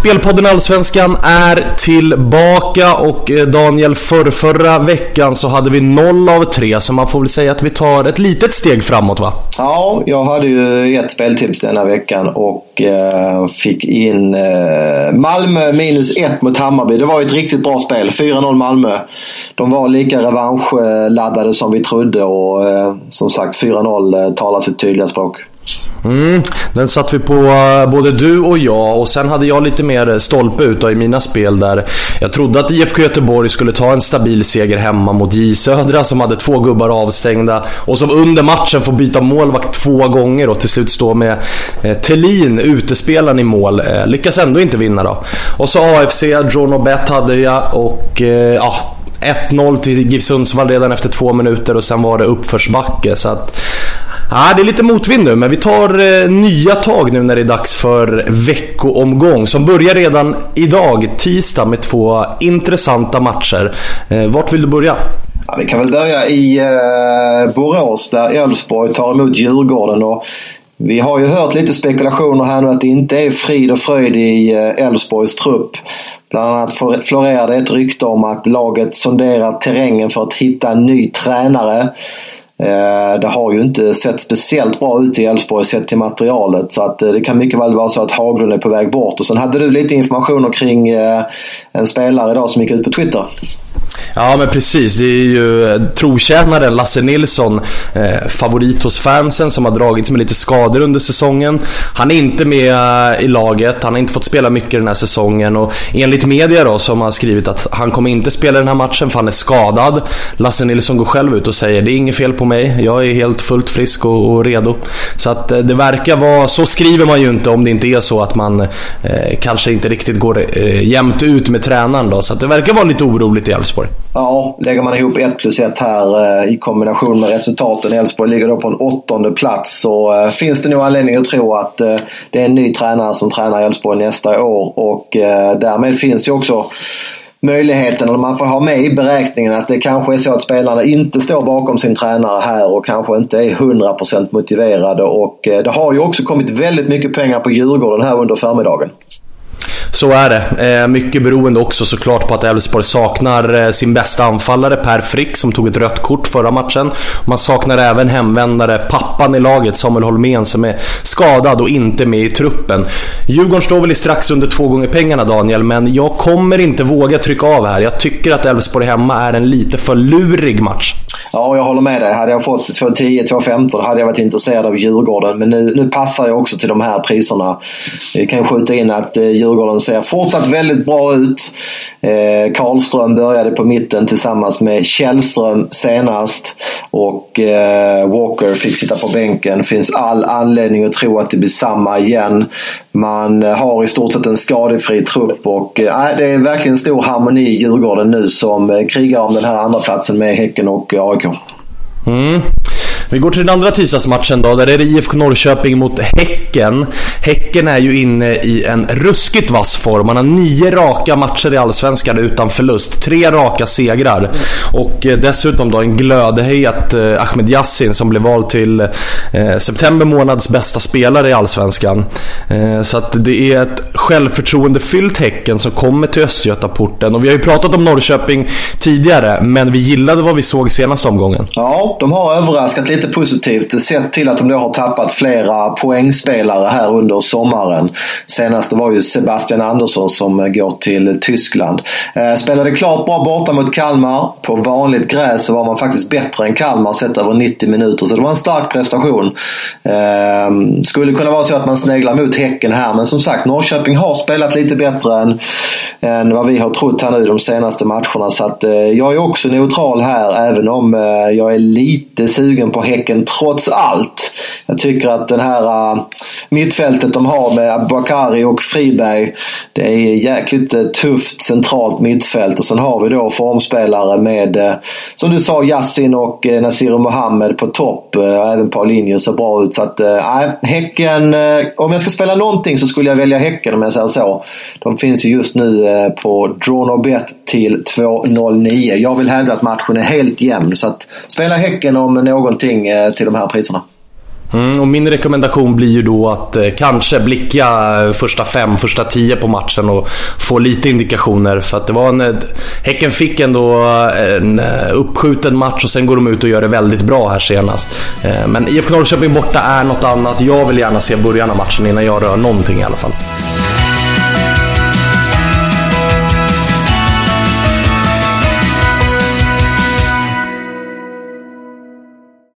Spelpodden Allsvenskan är tillbaka och eh, Daniel, för förra veckan så hade vi 0 av 3 så man får väl säga att vi tar ett litet steg framåt va? Ja, jag hade ju ett speltips denna veckan och eh, fick in eh, Malmö minus 1 mot Hammarby. Det var ju ett riktigt bra spel. 4-0 Malmö. De var lika revanschladdade som vi trodde och eh, som sagt 4-0 eh, talar sitt tydliga språk. Mm, den satt vi på eh, både du och jag och sen hade jag lite mer eh, stolpe ut i mina spel där jag trodde att IFK Göteborg skulle ta en stabil seger hemma mot J Södra som hade två gubbar avstängda och som under matchen får byta målvakt två gånger och till slut stå med eh, Tellin, utespelaren i mål. Eh, lyckas ändå inte vinna då. Och så AFC, Drawn och Bet hade jag och eh, ja 1-0 till GIF Sundsvall redan efter två minuter och sen var det uppförsbacke. Så att, Ja, det är lite motvind nu, men vi tar eh, nya tag nu när det är dags för veckoomgång som börjar redan idag, tisdag, med två intressanta matcher. Eh, vart vill du börja? Ja, vi kan väl börja i eh, Borås där Elfsborg tar emot Djurgården. Och vi har ju hört lite spekulationer här nu att det inte är frid och fröjd i eh, Elfsborgs trupp. Bland annat florerade ett rykte om att laget sonderar terrängen för att hitta en ny tränare. Eh, det har ju inte sett speciellt bra ut i Elfsborg sett till materialet så att eh, det kan mycket väl vara så att Haglund är på väg bort. Och sen hade du lite information kring eh, en spelare idag som gick ut på Twitter. Ja men precis, det är ju eh, trotjänaren Lasse Nilsson, eh, favorit hos fansen som har dragits med lite skador under säsongen. Han är inte med eh, i laget, han har inte fått spela mycket den här säsongen och enligt media då som har skrivit att han kommer inte spela den här matchen för han är skadad. Lasse Nilsson går själv ut och säger det är inget fel på mig, jag är helt fullt frisk och, och redo. Så att eh, det verkar vara, så skriver man ju inte om det inte är så att man eh, kanske inte riktigt går eh, jämnt ut med tränaren då. Så att det verkar vara lite oroligt i Elfsborg. Ja, lägger man ihop 1 plus 1 här eh, i kombination med resultaten. Elfsborg ligger då på en åttonde plats. Så eh, finns det nog anledning att tro att eh, det är en ny tränare som tränar Elfsborg nästa år. Och därmed finns ju också möjligheten, eller man får ha med i beräkningen att det kanske är så att spelarna inte står bakom sin tränare här och kanske inte är 100% motiverade. Och det har ju också kommit väldigt mycket pengar på Djurgården här under förmiddagen. Så är det. Eh, mycket beroende också såklart på att Elfsborg saknar eh, sin bästa anfallare Per Frick som tog ett rött kort förra matchen. Man saknar även hemvändare, pappan i laget Samuel Holmén som är skadad och inte med i truppen. Djurgården står väl i strax under två gånger pengarna Daniel, men jag kommer inte våga trycka av här. Jag tycker att Elfsborg hemma är en lite för lurig match. Ja, jag håller med dig. Hade jag fått 2.10, 2.15 hade jag varit intresserad av Djurgården. Men nu, nu passar jag också till de här priserna. Vi kan skjuta in att eh, Djurgården ser fortsatt väldigt bra ut. Eh, Karlström började på mitten tillsammans med Källström senast. Och eh, Walker fick sitta på bänken. Finns all anledning att tro att det blir samma igen. Man har i stort sett en skadefri trupp och eh, det är verkligen stor harmoni i Djurgården nu som eh, krigar om den här andra platsen med Häcken och AIK. Mm. Vi går till den andra tisdagsmatchen då, där är det IFK Norrköping mot Häcken. Häcken är ju inne i en ruskigt vass form. Man har nio raka matcher i Allsvenskan utan förlust. Tre raka segrar. Och eh, dessutom då en glödhet eh, Ahmed Yassin som blev vald till eh, september månads bästa spelare i Allsvenskan. Så att det är ett självförtroendefyllt Häcken som kommer till Östgötaporten. Och vi har ju pratat om Norrköping tidigare, men vi gillade vad vi såg senaste omgången. Ja, de har överraskat lite positivt sett till att de då har tappat flera poängspelare här under under sommaren. Senast var ju Sebastian Andersson som eh, går till Tyskland. Eh, spelade klart bra borta mot Kalmar. På vanligt gräs så var man faktiskt bättre än Kalmar sett över 90 minuter. Så det var en stark prestation. Ehm, skulle kunna vara så att man sneglar mot Häcken här. Men som sagt, Norrköping har spelat lite bättre än, än vad vi har trott här nu de senaste matcherna. Så att eh, jag är också neutral här även om jag är lite sugen på Häcken trots allt. Jag tycker att den här mittfältet mittfältet de har med Abubakari och Friberg. Det är jäkligt eh, tufft centralt mittfält och sen har vi då formspelare med, eh, som du sa, Yassin och eh, Nasir Mohammed på topp. Även Paulinho ser bra ut. Så att, nej, Häcken, om jag ska spela någonting så skulle jag välja Häcken om jag säger så. De finns ju just nu på Dronobet till 2.09. Jag vill hävda att matchen är helt jämn. Så att spela Häcken om någonting till de här priserna. Mm, och min rekommendation blir ju då att eh, kanske blicka eh, första fem, första tio på matchen och få lite indikationer. För att det var en... Eh, Häcken fick ändå eh, en uppskjuten match och sen går de ut och gör det väldigt bra här senast. Eh, men IFK Norrköping borta är något annat. Jag vill gärna se början av matchen innan jag rör någonting i alla fall.